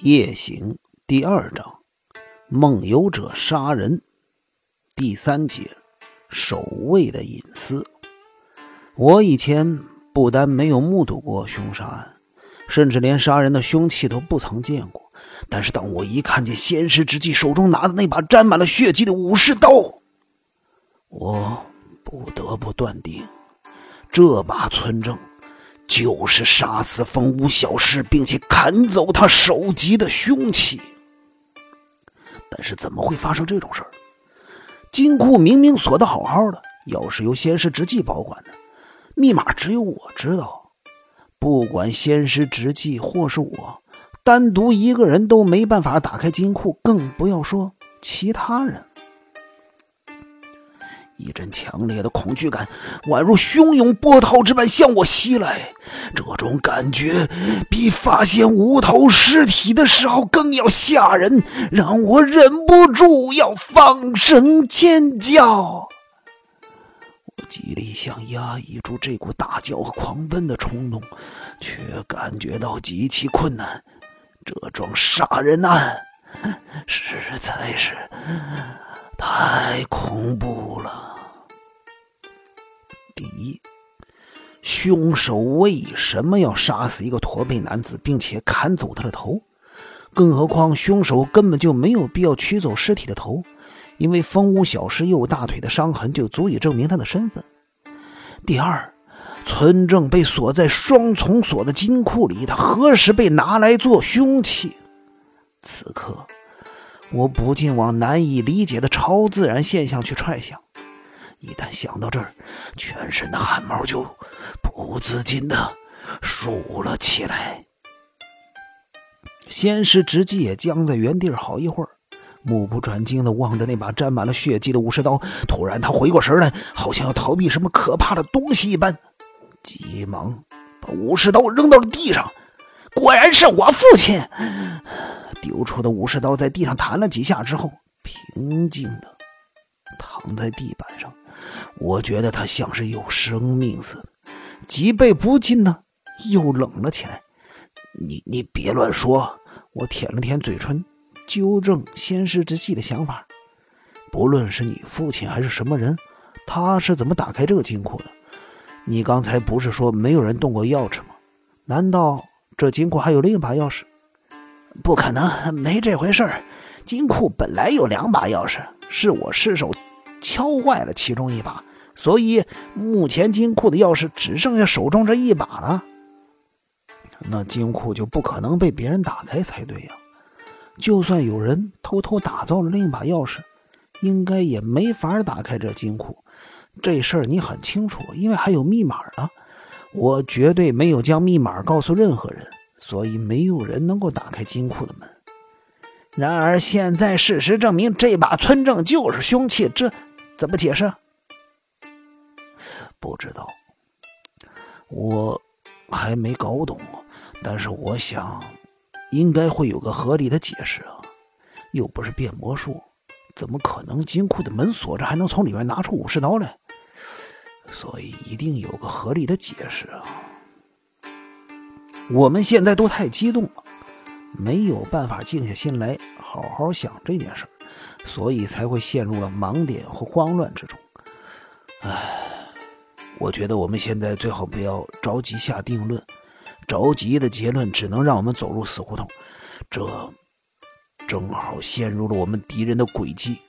夜行第二章，梦游者杀人第三节，守卫的隐私。我以前不但没有目睹过凶杀案，甚至连杀人的凶器都不曾见过。但是当我一看见先师之际手中拿的那把沾满了血迹的武士刀，我不得不断定，这把村正。就是杀死风屋小氏，并且砍走他首级的凶器。但是怎么会发生这种事儿？金库明明锁得好好的，钥匙由仙师直纪保管的，密码只有我知道。不管仙师直纪或是我，单独一个人都没办法打开金库，更不要说其他人。一阵强烈的恐惧感，宛如汹涌波涛之般向我袭来。这种感觉比发现无头尸体的时候更要吓人，让我忍不住要放声尖叫。我极力想压抑住这股大叫和狂奔的冲动，却感觉到极其困难。这桩杀人案实在是……太恐怖了！第一，凶手为什么要杀死一个驼背男子，并且砍走他的头？更何况，凶手根本就没有必要取走尸体的头，因为风屋小师右大腿的伤痕就足以证明他的身份。第二，村正被锁在双重锁的金库里，他何时被拿来做凶器？此刻。我不禁往难以理解的超自然现象去揣想，一旦想到这儿，全身的汗毛就不自禁的竖了起来。先是直接也僵在原地好一会儿，目不转睛的望着那把沾满了血迹的武士刀。突然，他回过神来，好像要逃避什么可怕的东西一般，急忙把武士刀扔到了地上。果然是我父亲。丢出的武士刀在地上弹了几下之后，平静的躺在地板上。我觉得他像是有生命似的，脊背不禁呢又冷了起来。你你别乱说！我舔了舔嘴唇，纠正先师之计的想法。不论是你父亲还是什么人，他是怎么打开这个金库的？你刚才不是说没有人动过钥匙吗？难道这金库还有另一把钥匙？不可能，没这回事儿。金库本来有两把钥匙，是我失手敲坏了其中一把，所以目前金库的钥匙只剩下手中这一把了。那金库就不可能被别人打开才对呀。就算有人偷偷打造了另一把钥匙，应该也没法打开这金库。这事儿你很清楚，因为还有密码呢。我绝对没有将密码告诉任何人。所以没有人能够打开金库的门。然而现在事实证明，这把村正就是凶器，这怎么解释？不知道，我还没搞懂。但是我想，应该会有个合理的解释啊！又不是变魔术，怎么可能金库的门锁着还能从里面拿出武士刀来？所以一定有个合理的解释啊！我们现在都太激动了，没有办法静下心来好好想这件事所以才会陷入了盲点和慌乱之中。唉，我觉得我们现在最好不要着急下定论，着急的结论只能让我们走入死胡同。这正好陷入了我们敌人的诡计。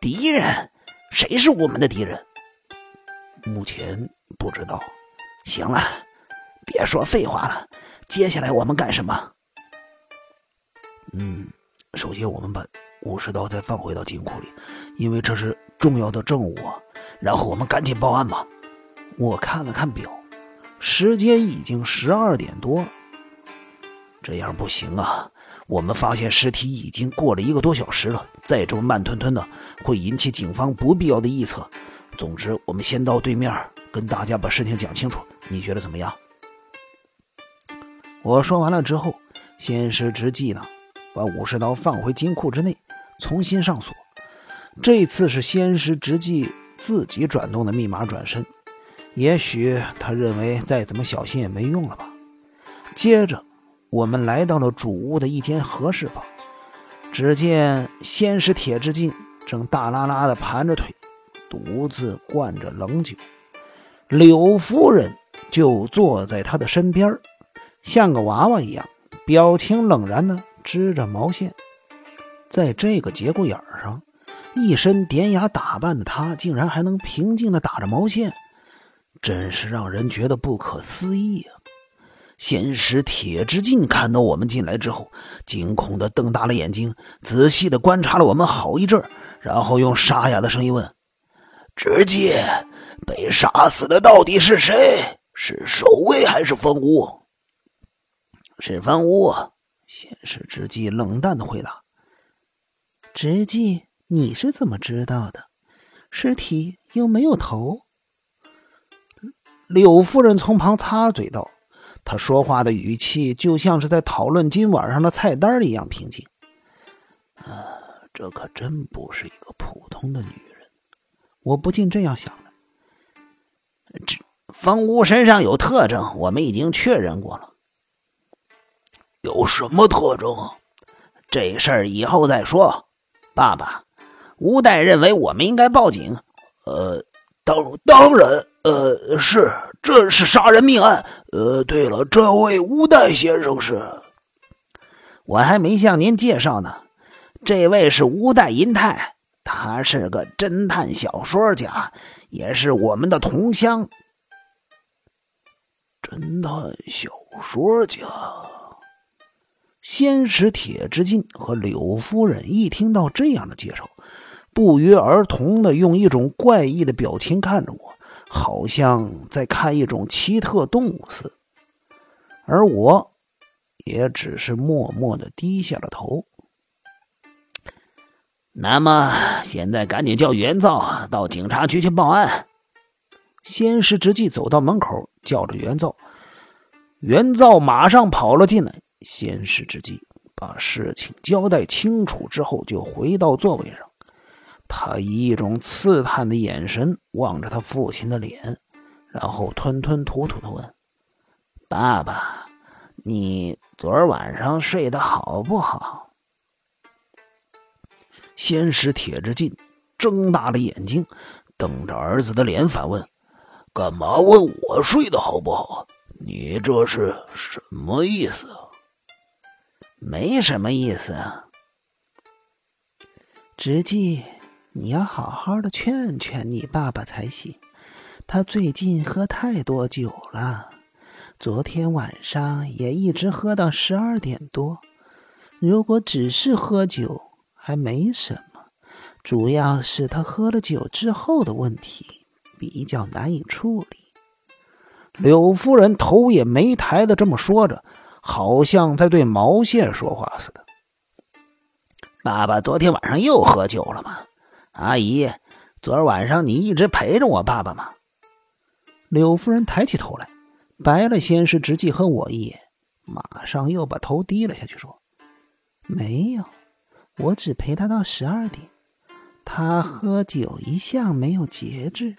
敌人？谁是我们的敌人？目前不知道。行了。别说废话了，接下来我们干什么？嗯，首先我们把武士刀再放回到金库里，因为这是重要的证物啊。然后我们赶紧报案吧。我看了看表，时间已经十二点多了。这样不行啊！我们发现尸体已经过了一个多小时了，再这么慢吞吞的，会引起警方不必要的臆测。总之，我们先到对面跟大家把事情讲清楚。你觉得怎么样？我说完了之后，先师之际呢，把武士刀放回金库之内，重新上锁。这次是仙师之际自己转动的密码转身，也许他认为再怎么小心也没用了吧。接着，我们来到了主屋的一间和室房，只见仙师铁之进正大拉拉的盘着腿，独自灌着冷酒，柳夫人就坐在他的身边，像个娃娃一样，表情冷然的织着毛线。在这个节骨眼上，一身典雅打扮的他，竟然还能平静的打着毛线，真是让人觉得不可思议啊！先是铁之进看到我们进来之后，惊恐的瞪大了眼睛，仔细的观察了我们好一阵，然后用沙哑的声音问：“直接，被杀死的到底是谁？是守卫还是风屋？”“是房屋。”先是之进冷淡的回答。直纪，你是怎么知道的？尸体又没有头。柳夫人从旁插嘴道：“她说话的语气就像是在讨论今晚上的菜单一样平静。”啊，这可真不是一个普通的女人，我不禁这样想了。这方屋身上有特征，我们已经确认过了。有什么特征？这事儿以后再说。爸爸，吴代认为我们应该报警。呃，当当然，呃，是，这是杀人命案。呃，对了，这位吴代先生是……我还没向您介绍呢，这位是吴代银泰，他是个侦探小说家，也是我们的同乡。侦探小说家。先是铁之进和柳夫人一听到这样的介绍，不约而同的用一种怪异的表情看着我，好像在看一种奇特动物似的。而我，也只是默默的低下了头。那么，现在赶紧叫袁造到警察局去报案。先是之际走到门口，叫着袁造，袁造马上跑了进来。先是之际，把事情交代清楚之后，就回到座位上。他以一种刺探的眼神望着他父亲的脸，然后吞吞吐吐的问：“爸爸，你昨儿晚上睡得好不好？”先是铁之进睁大了眼睛，瞪着儿子的脸反问：“干嘛问我睡得好不好？你这是什么意思？”没什么意思啊，直记，你要好好的劝劝你爸爸才行。他最近喝太多酒了，昨天晚上也一直喝到十二点多。如果只是喝酒还没什么，主要是他喝了酒之后的问题比较难以处理。柳夫人头也没抬的这么说着。好像在对毛线说话似的。爸爸昨天晚上又喝酒了吗？阿姨，昨儿晚上你一直陪着我爸爸吗？柳夫人抬起头来，白了先是直纪和我一眼，马上又把头低了下去，说：“没有，我只陪他到十二点。他喝酒一向没有节制，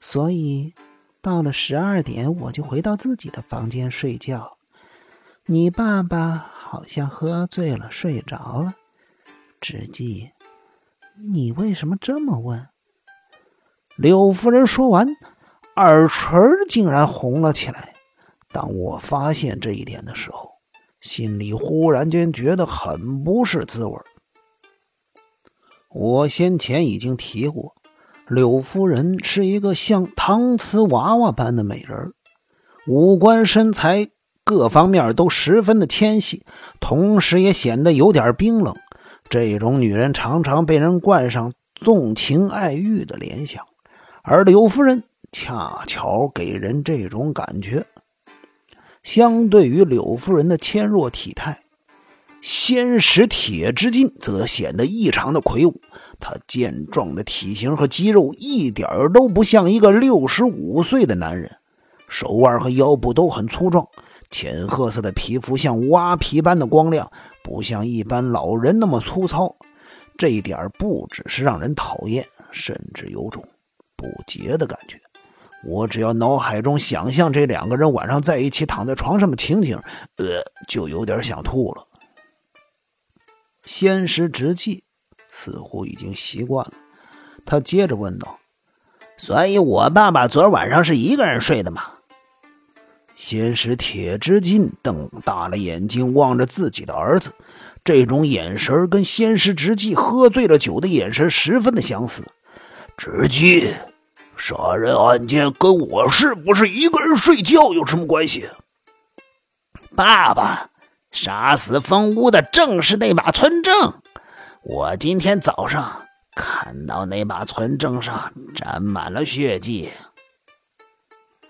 所以到了十二点我就回到自己的房间睡觉。”你爸爸好像喝醉了，睡着了。直纪，你为什么这么问？柳夫人说完，耳垂竟然红了起来。当我发现这一点的时候，心里忽然间觉得很不是滋味。我先前已经提过，柳夫人是一个像搪瓷娃娃般的美人，五官身材。各方面都十分的纤细，同时也显得有点冰冷。这种女人常常被人冠上纵情爱欲的联想，而柳夫人恰巧给人这种感觉。相对于柳夫人的纤弱体态，先使铁之进则显得异常的魁梧。他健壮的体型和肌肉一点都不像一个六十五岁的男人，手腕和腰部都很粗壮。浅褐色的皮肤像蛙皮般的光亮，不像一般老人那么粗糙。这一点不只是让人讨厌，甚至有种不洁的感觉。我只要脑海中想象这两个人晚上在一起躺在床上的情景，呃，就有点想吐了。仙师直记似乎已经习惯了，他接着问道：“所以，我爸爸昨晚上是一个人睡的吗？”仙师铁之进瞪大了眼睛望着自己的儿子，这种眼神跟仙师直记喝醉了酒的眼神十分的相似。直记。杀人案件跟我是不是一个人睡觉有什么关系？爸爸，杀死风屋的正是那把存证。我今天早上看到那把存证上沾满了血迹。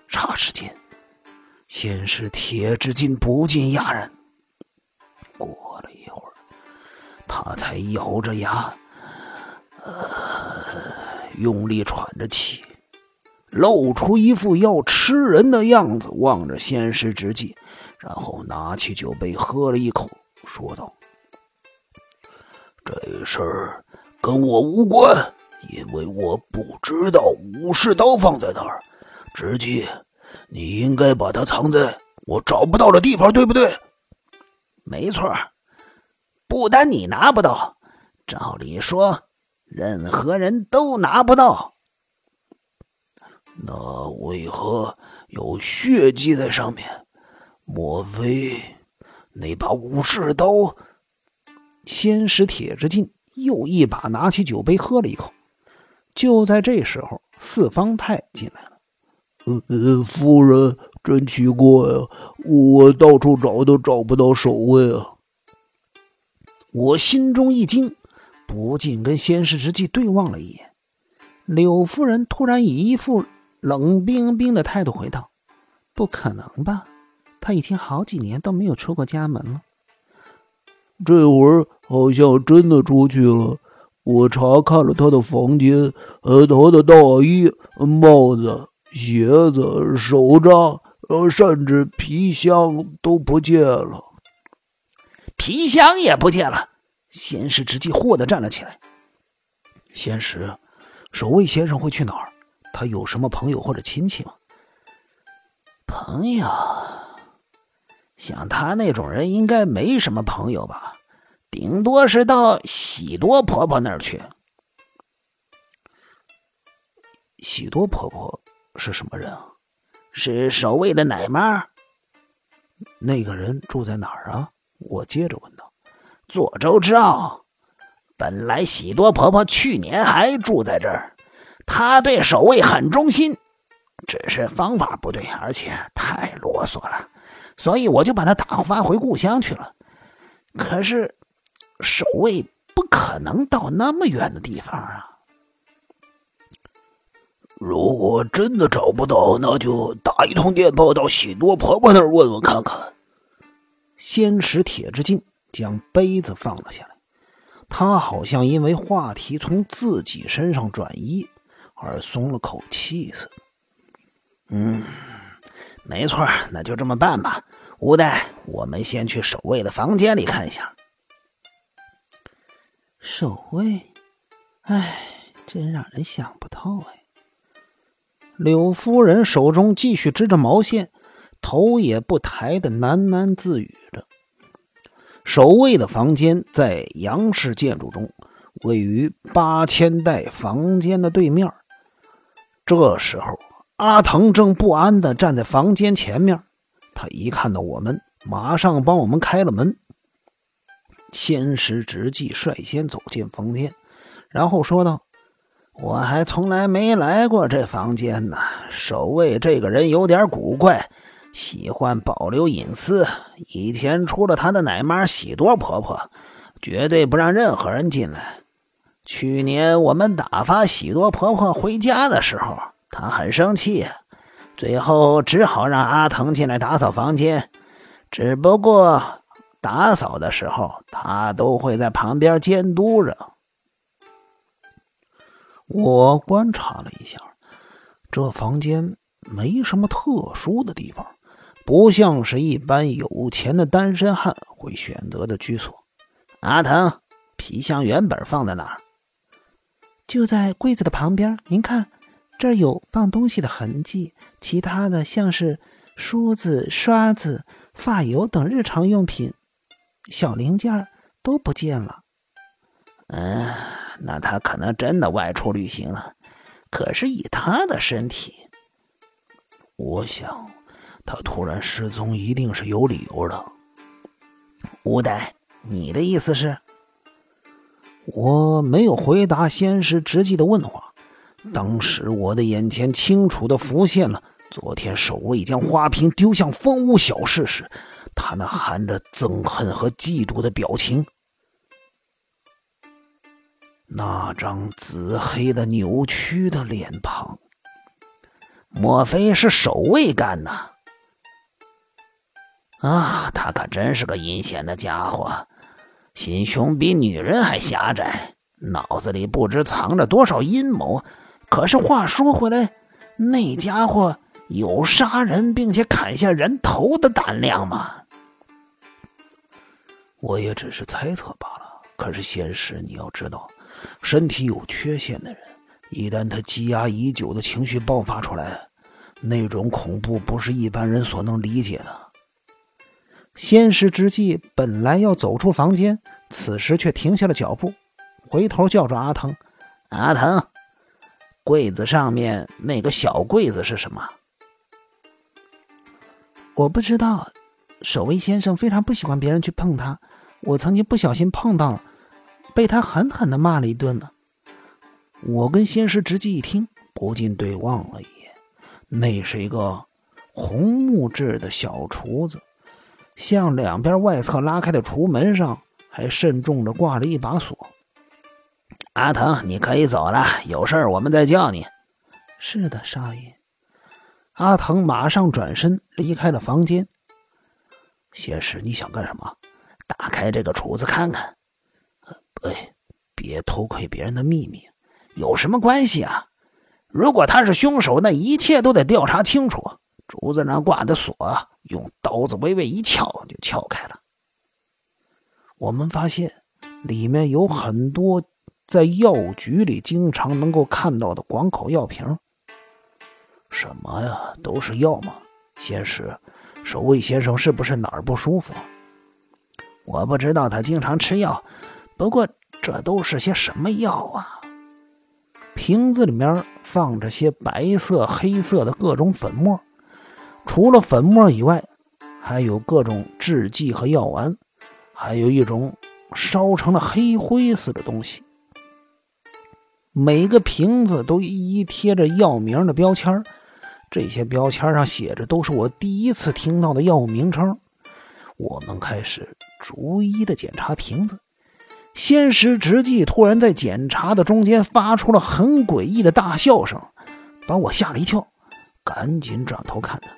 霎时间，先是铁之金不禁哑然。过了一会儿，他才咬着牙，呃，用力喘着气。露出一副要吃人的样子，望着仙师之际，然后拿起酒杯喝了一口，说道：“这事儿跟我无关，因为我不知道武士刀放在哪儿。直接，你应该把它藏在我找不到的地方，对不对？”“没错，不单你拿不到，照理说，任何人都拿不到。”那为何有血迹在上面？莫非那把武士刀？先使铁之进又一把拿起酒杯喝了一口。就在这时候，四方太进来了。呃，夫人，真奇怪啊！我到处找都找不到守卫啊！我心中一惊，不禁跟先师之际对望了一眼。柳夫人突然以一副……冷冰冰的态度回道：“不可能吧？他已经好几年都没有出过家门了。这会儿好像真的出去了。我查看了他的房间，呃，他的大衣、帽子、鞋子、手杖，呃，甚至皮箱都不见了。皮箱也不见了。”仙石直接霍的站了起来。仙石，守卫先生会去哪儿？他有什么朋友或者亲戚吗？朋友，像他那种人应该没什么朋友吧，顶多是到喜多婆婆那儿去。喜多婆婆是什么人啊？是守卫的奶妈。那个人住在哪儿啊？我接着问道。左州之奥，本来喜多婆婆去年还住在这儿。她对守卫很忠心，只是方法不对，而且太啰嗦了，所以我就把她打发回故乡去了。可是守卫不可能到那么远的地方啊！如果真的找不到，那就打一通电报到喜多婆婆那儿问问看看。先使铁之进将杯子放了下来，他好像因为话题从自己身上转移。而松了口气似的。嗯，没错，那就这么办吧。吴代，我们先去守卫的房间里看一下。守卫，哎，真让人想不透哎。柳夫人手中继续织着毛线，头也不抬的喃喃自语着。守卫的房间在杨氏建筑中，位于八千代房间的对面。这时候，阿腾正不安的站在房间前面。他一看到我们，马上帮我们开了门。仙石直纪率先走进房间，然后说道：“我还从来没来过这房间呢。守卫这个人有点古怪，喜欢保留隐私。以前除了他的奶妈喜多婆婆，绝对不让任何人进来。”去年我们打发喜多婆婆回家的时候，她很生气，最后只好让阿腾进来打扫房间。只不过打扫的时候，他都会在旁边监督着。我观察了一下，这房间没什么特殊的地方，不像是一般有钱的单身汉会选择的居所。阿腾，皮箱原本放在哪儿？就在柜子的旁边，您看，这儿有放东西的痕迹，其他的像是梳子、刷子、发油等日常用品、小零件都不见了。嗯，那他可能真的外出旅行了。可是以他的身体，我想他突然失踪一定是有理由的。吴代，你的意思是？我没有回答先师直纪的问话。当时我的眼前清楚的浮现了昨天守卫将花瓶丢向风屋小事时，他那含着憎恨和嫉妒的表情。那张紫黑的扭曲的脸庞，莫非是守卫干的？啊，他可真是个阴险的家伙，心胸比女人还狭窄，脑子里不知藏着多少阴谋。可是话说回来，那家伙有杀人并且砍下人头的胆量吗？我也只是猜测罢了。可是现实，你要知道。身体有缺陷的人，一旦他积压已久的情绪爆发出来，那种恐怖不是一般人所能理解的。先师之际，本来要走出房间，此时却停下了脚步，回头叫住阿腾：“阿腾，柜子上面那个小柜子是什么？”我不知道，守卫先生非常不喜欢别人去碰它，我曾经不小心碰到了。被他狠狠的骂了一顿呢。我跟先师直接一听，不禁对望了一眼。那是一个红木质的小橱子，向两边外侧拉开的橱门上还慎重的挂了一把锁。阿腾，你可以走了，有事我们再叫你。是的，少爷。阿腾马上转身离开了房间。先师，你想干什么？打开这个橱子看看。哎，别偷窥别人的秘密，有什么关系啊？如果他是凶手，那一切都得调查清楚。竹子上挂的锁，用刀子微微一撬就撬开了。我们发现里面有很多在药局里经常能够看到的广口药瓶。什么呀？都是药吗？先是守卫先生是不是哪儿不舒服？我不知道，他经常吃药。不过，这都是些什么药啊？瓶子里面放着些白色、黑色的各种粉末，除了粉末以外，还有各种制剂和药丸，还有一种烧成了黑灰似的东西。每个瓶子都一一贴着药名的标签，这些标签上写着都是我第一次听到的药物名称。我们开始逐一的检查瓶子。仙师直纪突然在检查的中间发出了很诡异的大笑声，把我吓了一跳，赶紧转头看他。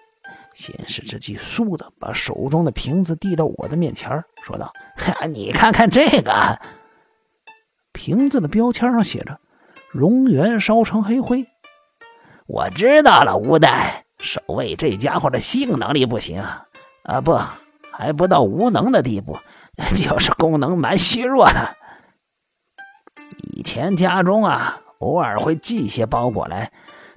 仙师之际，倏地把手中的瓶子递到我的面前，说道：“ 哈你看看这个。”瓶子的标签上写着“熔岩烧成黑灰”。我知道了，吴代守卫这家伙的性能力不行啊，不，还不到无能的地步。就是功能蛮虚弱的。以前家中啊，偶尔会寄些包裹来，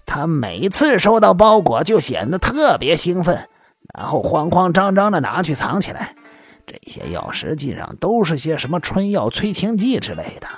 他每次收到包裹就显得特别兴奋，然后慌慌张张的拿去藏起来。这些药实际上都是些什么春药催情剂之类的。